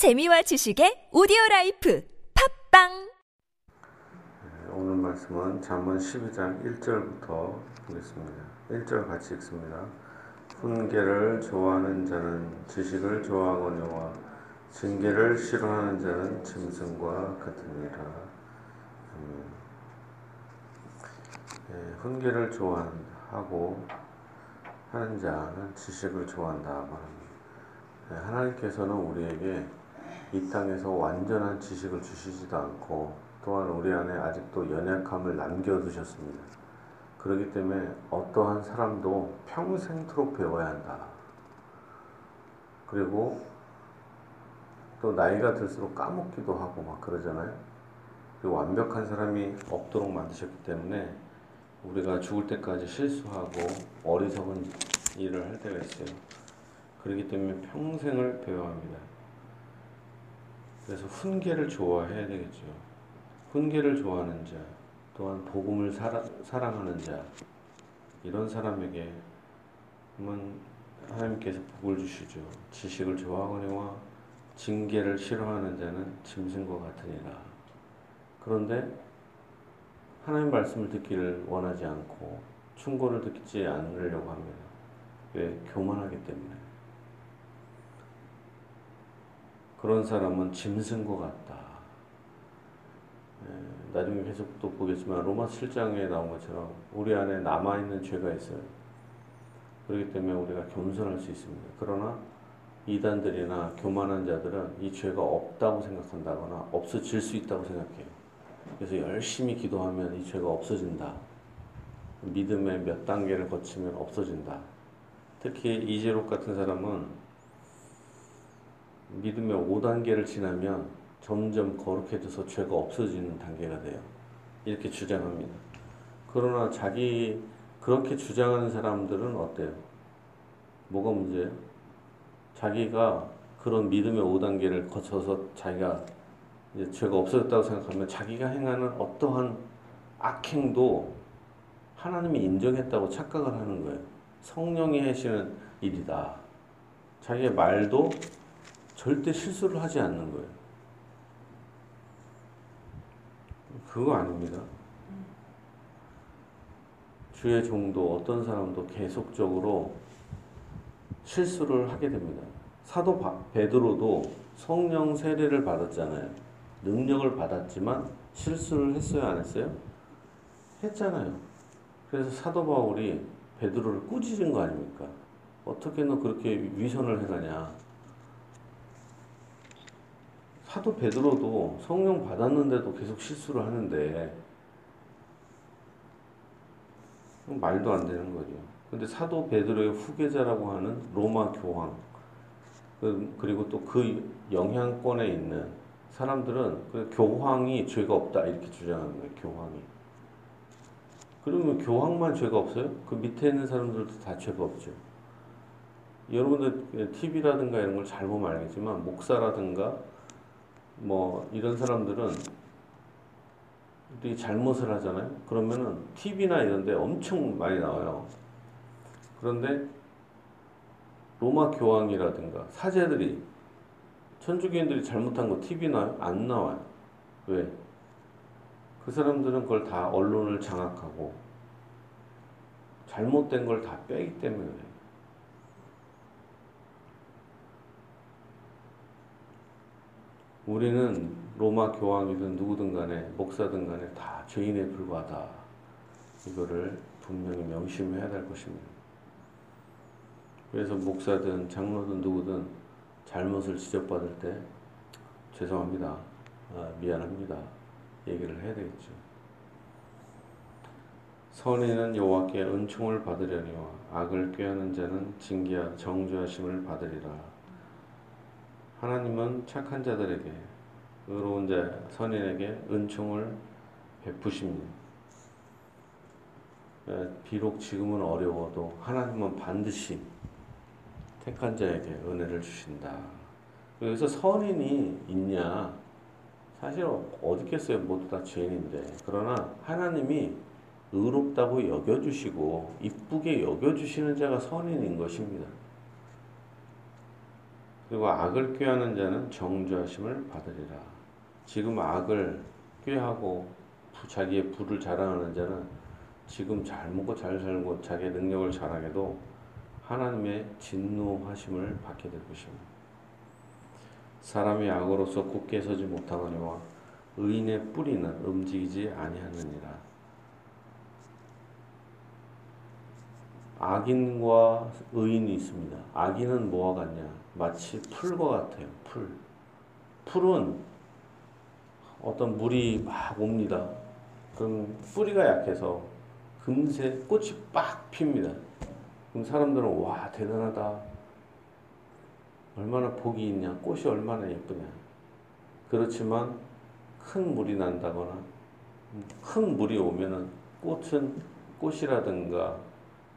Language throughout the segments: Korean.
재미와 지식의 오디오 라이프 팟빵 네, 오늘 말씀은 잠언 12장 1절부터 보겠습니다. 1절 같이 읽습니다. 훈계를 좋아하는 자는 지식을 좋아하거니와 징계를 싫어하는 자는 짐승과 같으니라. 음. 네, 훈계를 좋아하고 하는 자는 지식을 좋아한다. 네, 하나님께서는 우리에게 이 땅에서 완전한 지식을 주시지도 않고 또한 우리 안에 아직도 연약함을 남겨두셨습니다. 그렇기 때문에 어떠한 사람도 평생토록 배워야 한다. 그리고 또 나이가 들수록 까먹기도 하고 막 그러잖아요. 그리고 완벽한 사람이 없도록 만드셨기 때문에 우리가 죽을 때까지 실수하고 어리석은 일을 할 때가 있어요. 그렇기 때문에 평생을 배워야 합니다. 그래서 훈계를 좋아해야 되겠죠. 훈계를 좋아하는 자, 또한 복음을 사랑, 사랑하는 자, 이런 사람에게 하나님께서 복을 주시죠. 지식을 좋아하거니와 징계를 싫어하는 자는 짐승과 같으니라. 그런데 하나님 말씀을 듣기를 원하지 않고 충고를 듣지 않으려고 합니다. 왜? 교만하기 때문에. 그런 사람은 짐승과 같다. 예, 나중에 계속 또 보겠지만 로마 7장에 나온 것처럼 우리 안에 남아있는 죄가 있어요. 그렇기 때문에 우리가 겸손할 수 있습니다. 그러나 이단들이나 교만한 자들은 이 죄가 없다고 생각한다거나 없어질 수 있다고 생각해요. 그래서 열심히 기도하면 이 죄가 없어진다. 믿음의 몇 단계를 거치면 없어진다. 특히 이재록 같은 사람은 믿음의 5단계를 지나면 점점 거룩해져서 죄가 없어지는 단계가 돼요. 이렇게 주장합니다. 그러나 자기 그렇게 주장하는 사람들은 어때요? 뭐가 문제예요? 자기가 그런 믿음의 5단계를 거쳐서 자기가 죄가 없어졌다고 생각하면 자기가 행하는 어떠한 악행도 하나님이 인정했다고 착각을 하는 거예요. 성령이 하시는 일이다. 자기의 말도 절대 실수를 하지 않는 거예요. 그거 아닙니다. 주의 종도 어떤 사람도 계속적으로 실수를 하게 됩니다. 사도 베드로도 성령 세례를 받았잖아요. 능력을 받았지만 실수를 했어요, 안 했어요? 했잖아요. 그래서 사도 바울이 베드로를 꾸짖은 거 아닙니까? 어떻게 너 그렇게 위선을 행하냐? 사도 베드로도 성령 받았는데도 계속 실수를 하는데 말도 안 되는 거죠. 근데 사도 베드로의 후계자라고 하는 로마 교황 그, 그리고 또 그 영향권에 있는 사람들은 그 교황이 죄가 없다 이렇게 주장하는 거예요. 교황이. 그러면 교황만 죄가 없어요? 그 밑에 있는 사람들도 다 죄가 없죠. 여러분들 TV라든가 이런 걸 잘 보면 알겠지만 목사라든가 뭐 이런 사람들은 잘못을 하잖아요. 그러면은 TV나 이런 데 엄청 많이 나와요. 그런데 로마 교황이라든가 사제들이 천주교인들이 잘못한 거 TV 나요? 안 나와요. 왜? 그 사람들은 그걸 다 언론을 장악하고 잘못된 걸 다 빼기 때문에 우리는 로마 교황이든 누구든 간에 목사든 간에 다 죄인에 불과하다. 이거를 분명히 명심해야 될 것입니다. 그래서 목사든 장로든 누구든 잘못을 지적받을 때 죄송합니다. 아, 미안합니다. 얘기를 해야 되겠죠. 선인은 여호와께 은총을 받으려니와 악을 꾀하는 자는 징계와 정죄하심을 받으리라. 하나님은 착한 자들에게 의로운 자 선인에게 은총을 베푸십니다. 비록 지금은 어려워도 하나님은 반드시 택한 자에게 은혜를 주신다. 여기서 선인이 있냐? 사실 어디 겠어요? 모두 다 죄인인데. 그러나 하나님이 의롭다고 여겨주시고 이쁘게 여겨주시는 자가 선인인 것입니다. 그리고 악을 꾀하는 자는 정죄하심을 받으리라. 지금 악을 꾀하고 자기의 부를 자랑하는 자는 지금 잘 먹고 잘 살고 자기의 능력을 잘하게도 하나님의 진노하심을 받게 될 것입니다. 사람이 악으로서 굳게 서지 못하거니와 의인의 뿌리는 움직이지 아니하느니라. 악인과 의인이 있습니다. 악인은 뭐와 같냐? 마치 풀과 같아요. 풀. 풀은 어떤 물이 막 옵니다. 그럼 뿌리가 약해서 금세 꽃이 빡 핍니다. 그럼 사람들은 와 대단하다. 얼마나 복이 있냐. 꽃이 얼마나 예쁘냐. 그렇지만 큰 물이 난다거나 큰 물이 오면은 꽃은 꽃이라든가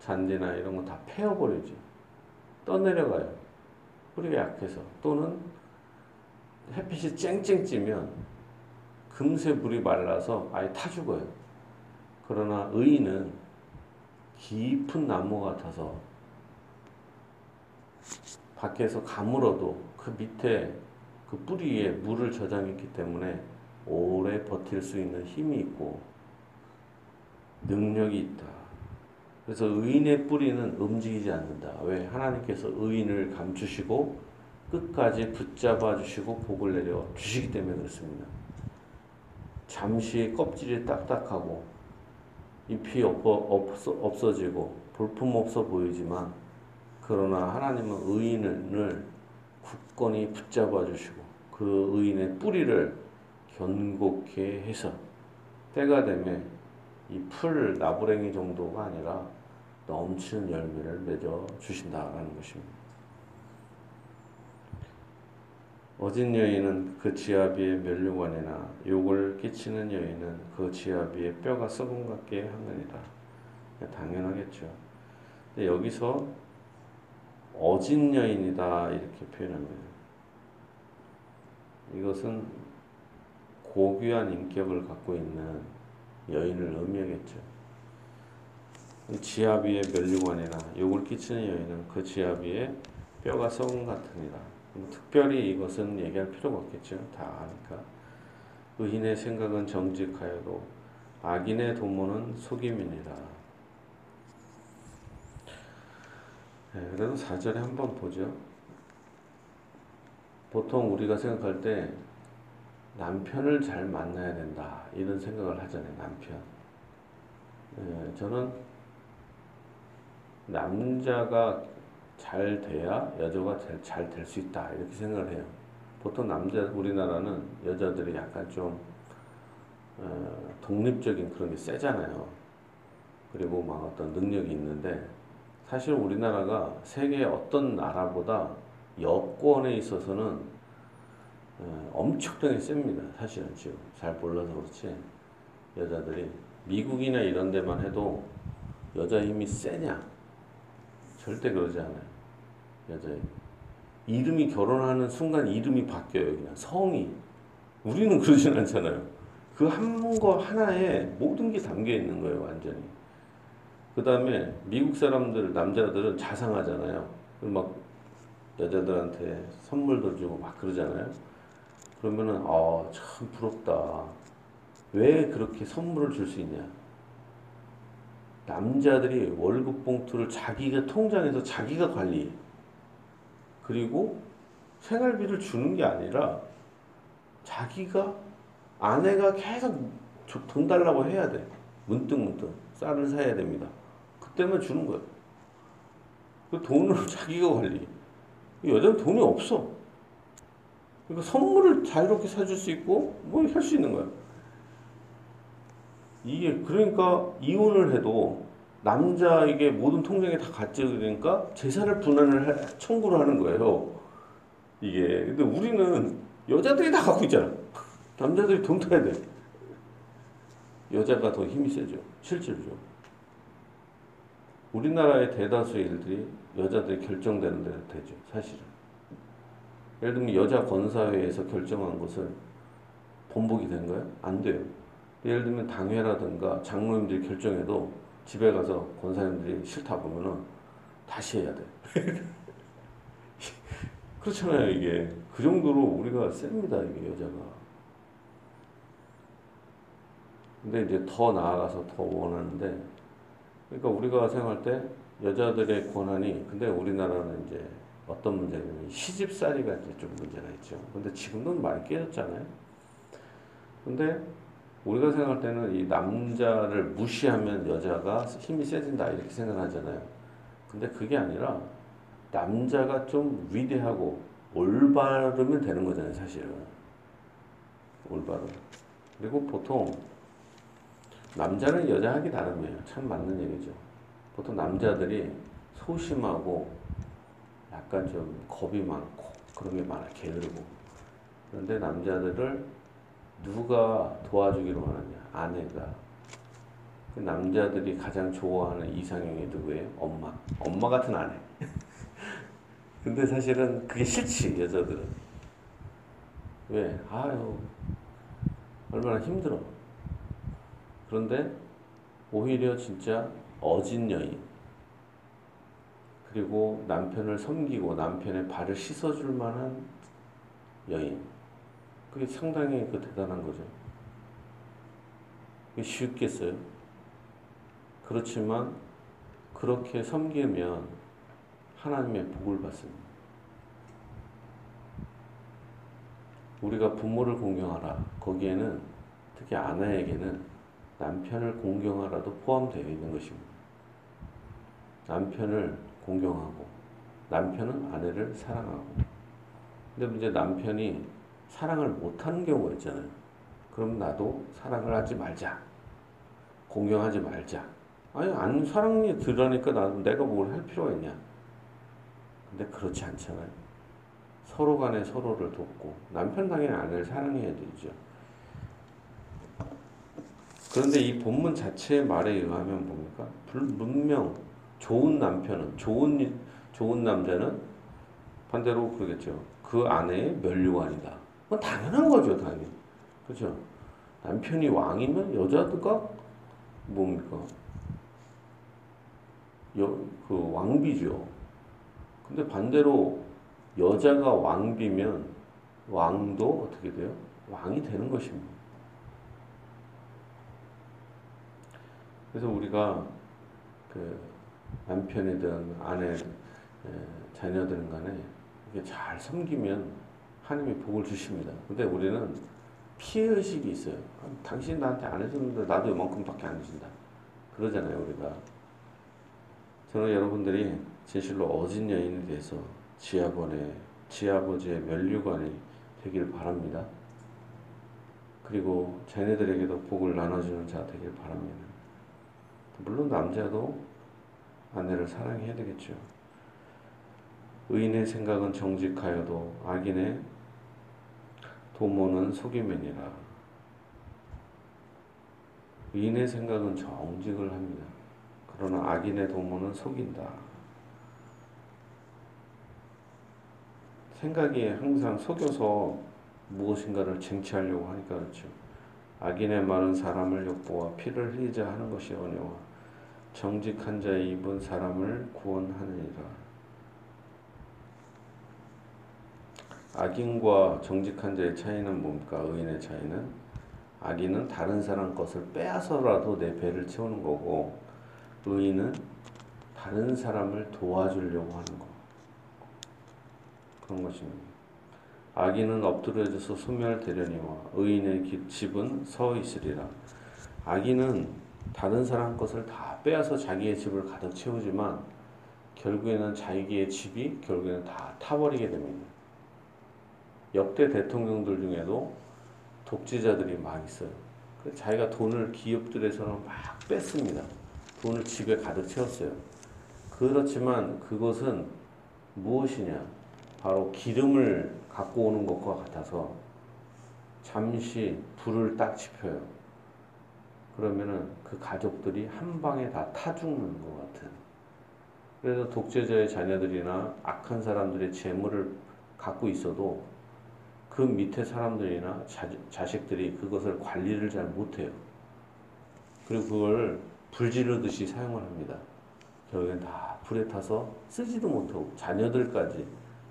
잔디나 이런 거 다 패어버리죠. 떠내려가요. 뿌리가 약해서. 또는 햇빛이 쨍쨍 찌면 금세 물이 말라서 아예 타 죽어요. 그러나 의인은 깊은 나무 같아서 밖에서 가물어도 그 밑에 그 뿌리 에 물을 저장했기 때문에 오래 버틸 수 있는 힘이 있고 능력이 있다. 그래서 의인의 뿌리는 움직이지 않는다. 왜? 하나님께서 의인을 감추시고 끝까지 붙잡아 주시고 복을 내려 주시기 때문에 그렇습니다. 잠시 껍질이 딱딱하고 잎이 없어, 없어지고 볼품없어 보이지만 그러나 하나님은 의인을 굳건히 붙잡아 주시고 그 의인의 뿌리를 견고케 해서 때가 되면 이 풀 나부랭이 정도가 아니라 넘치는 열매를 맺어 주신다라는 것입니다. 어진 여인은 그 지아비의 멸류관이나 욕을 끼치는 여인은 그 지아비의 뼈가 썩은 같게 하느니라. 당연하겠죠. 근데 여기서 어진 여인이다 이렇게 표현합니다. 이것은 고귀한 인격을 갖고 있는 여인을 의미하겠죠. 지아비의 멸류관이나 욕을 끼치는 여인은 그 지아비의 뼈가 썩은 같으니라. 뭐 특별히 이것은 얘기할 필요가 없겠죠. 다 아니까. 의인의 생각은 정직하여도 악인의 도모는 속임이니라. 네, 그래도 4절에 한번 보죠. 보통 우리가 생각할 때 남편을 잘 만나야 된다 이런 생각을 하잖아요 남편 예, 저는 남자가 잘 돼야 여자가 잘 될 수 있다 이렇게 생각을 해요 보통 남자 우리나라는 여자들이 약간 좀 어, 독립적인 그런 게 세잖아요 그리고 막 어떤 능력이 있는데 사실 우리나라가 세계 어떤 나라보다 여권에 있어서는 어, 엄청나게 셉니다. 사실은 지금 잘 몰라서 그렇지 여자들이 미국이나 이런 데만 해도 여자 힘이 세냐? 절대 그러지 않아요. 여자 이름이 결혼하는 순간 이름이 바뀌어요. 그냥 성이 우리는 그러진 않잖아요. 그 한 거 하나에 모든 게 담겨 있는 거예요. 완전히. 그 다음에 미국 사람들 남자들은 자상하잖아요. 막 여자들한테 선물도 주고 막 그러잖아요. 그러면은 아, 참 부럽다. 왜 그렇게 선물을 줄 수 있냐? 남자들이 월급 봉투를 자기가 통장에서 자기가 관리. 그리고 생활비를 주는 게 아니라 자기가 아내가 계속 돈 달라고 해야 돼. 문득 문득 쌀을 사야 됩니다. 그때만 주는 거야. 그 돈을 자기가 관리. 여자는 돈이 없어. 그러니까 선물을 자유롭게 사줄 수 있고 뭐 할 수 있는 거야. 이게 그러니까 이혼을 해도 남자에게 모든 통장에 다 같이 그러니까 재산을 분할을 청구를 하는 거예요. 이게 근데 우리는 여자들이 다 갖고 있잖아. 남자들이 돈 타야 돼. 여자가 더 힘이 세죠. 실질적으로. 우리나라의 대다수의 일들이 여자들이 결정되는 데로 되죠. 사실은. 예를 들면 여자 권사회에서 결정한 것을 번복이 된 거예요? 안 돼요. 예를 들면 당회라든가 장로님들이 결정해도 집에 가서 권사님들이 싫다 보면은 다시 해야 돼. 그렇잖아요, 이게. 그 정도로 우리가 셉니다, 이게 여자가. 근데 이제 더 나아가서 더 원하는데, 그러니까 우리가 생각할 때 여자들의 권한이, 근데 우리나라는 이제 어떤 문제냐면 시집살이가 이제 좀 문제가 있죠. 근데 지금도 많이 깨졌잖아요. 근데 우리가 생각할 때는 이 남자를 무시하면 여자가 힘이 세진다 이렇게 생각하잖아요. 근데 그게 아니라 남자가 좀 위대하고 올바르면 되는 거잖아요, 사실은. 올바르. 그리고 보통 남자는 여자 하기 나름이에요. 참 맞는 얘기죠. 보통 남자들이 소심하고 약간 좀 겁이 많고 그런 게 많아, 게으르고. 그런데 남자들을 누가 도와주기로 하느냐? 아내가. 그 남자들이 가장 좋아하는 이상형이 누구예요? 엄마. 엄마 같은 아내. 근데 사실은 그게 싫지, 여자들은. 왜? 아유, 얼마나 힘들어. 그런데 오히려 진짜 어진 여인. 그리고 남편을 섬기고 남편의 발을 씻어줄 만한 여인. 그게 상당히 그 대단한 거죠. 쉽겠어요? 그렇지만 그렇게 섬기면 하나님의 복을 받습니다. 우리가 부모를 공경하라. 거기에는 특히 아내에게는 남편을 공경하라도 포함되어 있는 것입니다. 남편을 공경하고 남편은 아내를 사랑하고 근데 문제 남편이 사랑을 못하는 경우가 있잖아요. 그럼 나도 사랑을 하지 말자. 공경하지 말자. 아니, 안 사랑이 들으니까 나도 내가 뭘 할 필요가 있냐. 근데 그렇지 않잖아요. 서로 간에 서로를 돕고, 남편 당연히 아내를 사랑해야 되죠. 그런데 이 본문 자체의 말에 의하면 뭡니까? 분명 좋은 남편은, 좋은, 좋은 남자는 반대로 그러겠죠. 그 아내의 멸류관이다. 그건 당연한 거죠, 당연히. 그죠? 남편이 왕이면 여자가 뭡니까? 여, 그 왕비죠. 근데 반대로 여자가 왕비면 왕도 어떻게 돼요? 왕이 되는 것입니다. 그래서 우리가 그 남편이든 아내, 자녀들 간에 이게 잘 섬기면 하나님이 복을 주십니다. 근데 우리는 피해 의식이 있어요. 아, 당신 나한테 안 해줬는데 나도 이만큼밖에 안 해준다. 그러잖아요, 우리가. 저는 여러분들이 진실로 어진 여인에 대해서 지아버의, 지아버지의 면류관이 되길 바랍니다. 그리고 자녀들에게도 복을 나눠주는 자 되길 바랍니다. 물론 남자도 아내를 사랑해야 되겠죠. 의인의 생각은 정직하여도 악인의 도모는 속임이니라. 의인의 생각은 정직을 합니다. 그러나 악인의 도모는 속인다. 생각이 항상 속여서 무엇인가를 쟁취하려고 하니까 그렇죠. 악인의 말은 사람을 욕보아 피를 흘리자 하는 것이 어려워 정직한 자의 입은 사람을 구원하느니라. 악인과 정직한 자의 차이는 뭡니까? 의인의 차이는 악인은 다른 사람 것을 빼앗아라도 내 배를 채우는 거고 의인은 다른 사람을 도와주려고 하는 거. 그런 것입니다. 악인은 엎드려져서 소멸되려니와 의인의 집은 서 있으리라. 악인은 다른 사람 것을 다 빼앗아 자기의 집을 가득 채우지만 결국에는 자기의 집이 결국에는 다 타버리게 됩니다. 역대 대통령들 중에도 독재자들이 막 있어요. 자기가 돈을 기업들에서는 막 뺐습니다. 돈을 집에 가득 채웠어요. 그렇지만 그것은 무엇이냐? 바로 기름을 갖고 오는 것과 같아서 잠시 불을 딱 지펴요. 그러면은 그 가족들이 한 방에 다 타 죽는 것 같은. 그래서 독재자의 자녀들이나 악한 사람들의 재물을 갖고 있어도 그 밑에 사람들이나 자, 식들이 그것을 관리를 잘 못해요. 그리고 그걸 불지르듯이 사용을 합니다. 결국엔 다 불에 타서 쓰지도 못하고 자녀들까지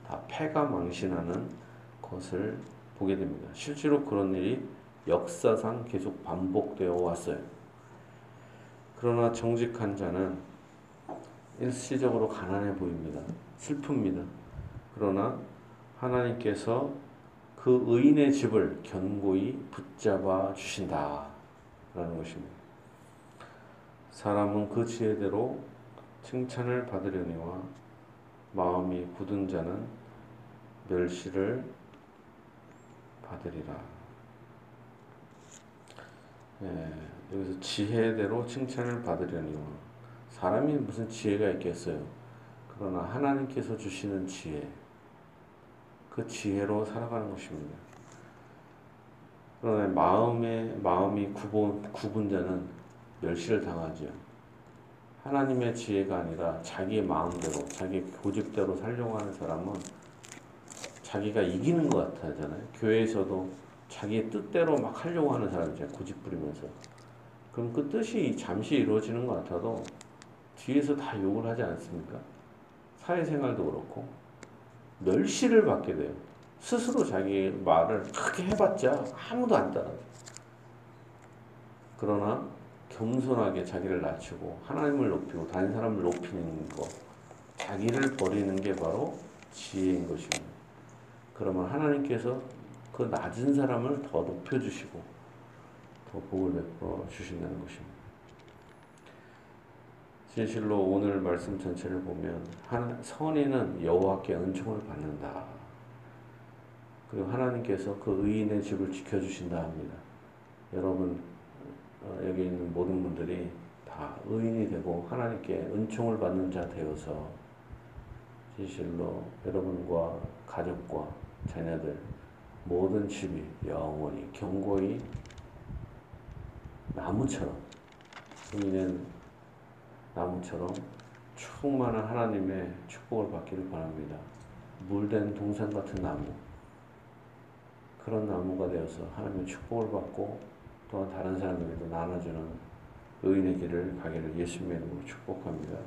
다 패가 망신하는 것을 보게 됩니다. 실제로 그런 일이 역사상 계속 반복되어 왔어요. 그러나 정직한 자는 일시적으로 가난해 보입니다. 슬픕니다. 그러나 하나님께서 그 의인의 집을 견고히 붙잡아 주신다. 라는 것입니다. 사람은 그 지혜대로 칭찬을 받으려니와 마음이 굳은 자는 멸시를 받으리라. 예, 여기서 지혜대로 칭찬을 받으려니와 사람이 무슨 지혜가 있겠어요. 그러나 하나님께서 주시는 지혜, 그 지혜로 살아가는 것입니다. 그러나 마음의 마음이 구분 구분 자는 멸시를 당하죠. 하나님의 지혜가 아니라 자기의 마음대로, 자기 고집대로 살려고 하는 사람은 자기가 이기는 것 같아잖아요. 교회에서도 자기의 뜻대로 막 하려고 하는 사람이죠. 고집 부리면서. 그럼 그 뜻이 잠시 이루어지는 것 같아도 뒤에서 다 욕을 하지 않습니까? 사회생활도 그렇고 멸시를 받게 돼요. 스스로 자기 말을 크게 해봤자 아무도 안 따라줘. 그러나 겸손하게 자기를 낮추고 하나님을 높이고 다른 사람을 높이는 것, 자기를 버리는 게 바로 지혜인 것입니다. 그러면 하나님께서 그 낮은 사람을 더 높여주시고 더 복을 베풀어 주신다는 것입니다. 진실로 오늘 말씀 전체를 보면 하나, 선인은 여호와께 은총을 받는다. 그리고 하나님께서 그 의인의 집을 지켜주신다 합니다. 여러분 어, 여기 있는 모든 분들이 다 의인이 되고 하나님께 은총을 받는 자 되어서 진실로 여러분과 가족과 자녀들 모든 집이 영원히 견고히 나무처럼 의인은 나무처럼 충만한 하나님의 축복을 받기를 바랍니다. 물된 동산 같은 나무 그런 나무가 되어서 하나님의 축복을 받고 또한 다른 사람에게도 나눠주는 의인의 길을 가기를 예수님의 이름으로 축복합니다.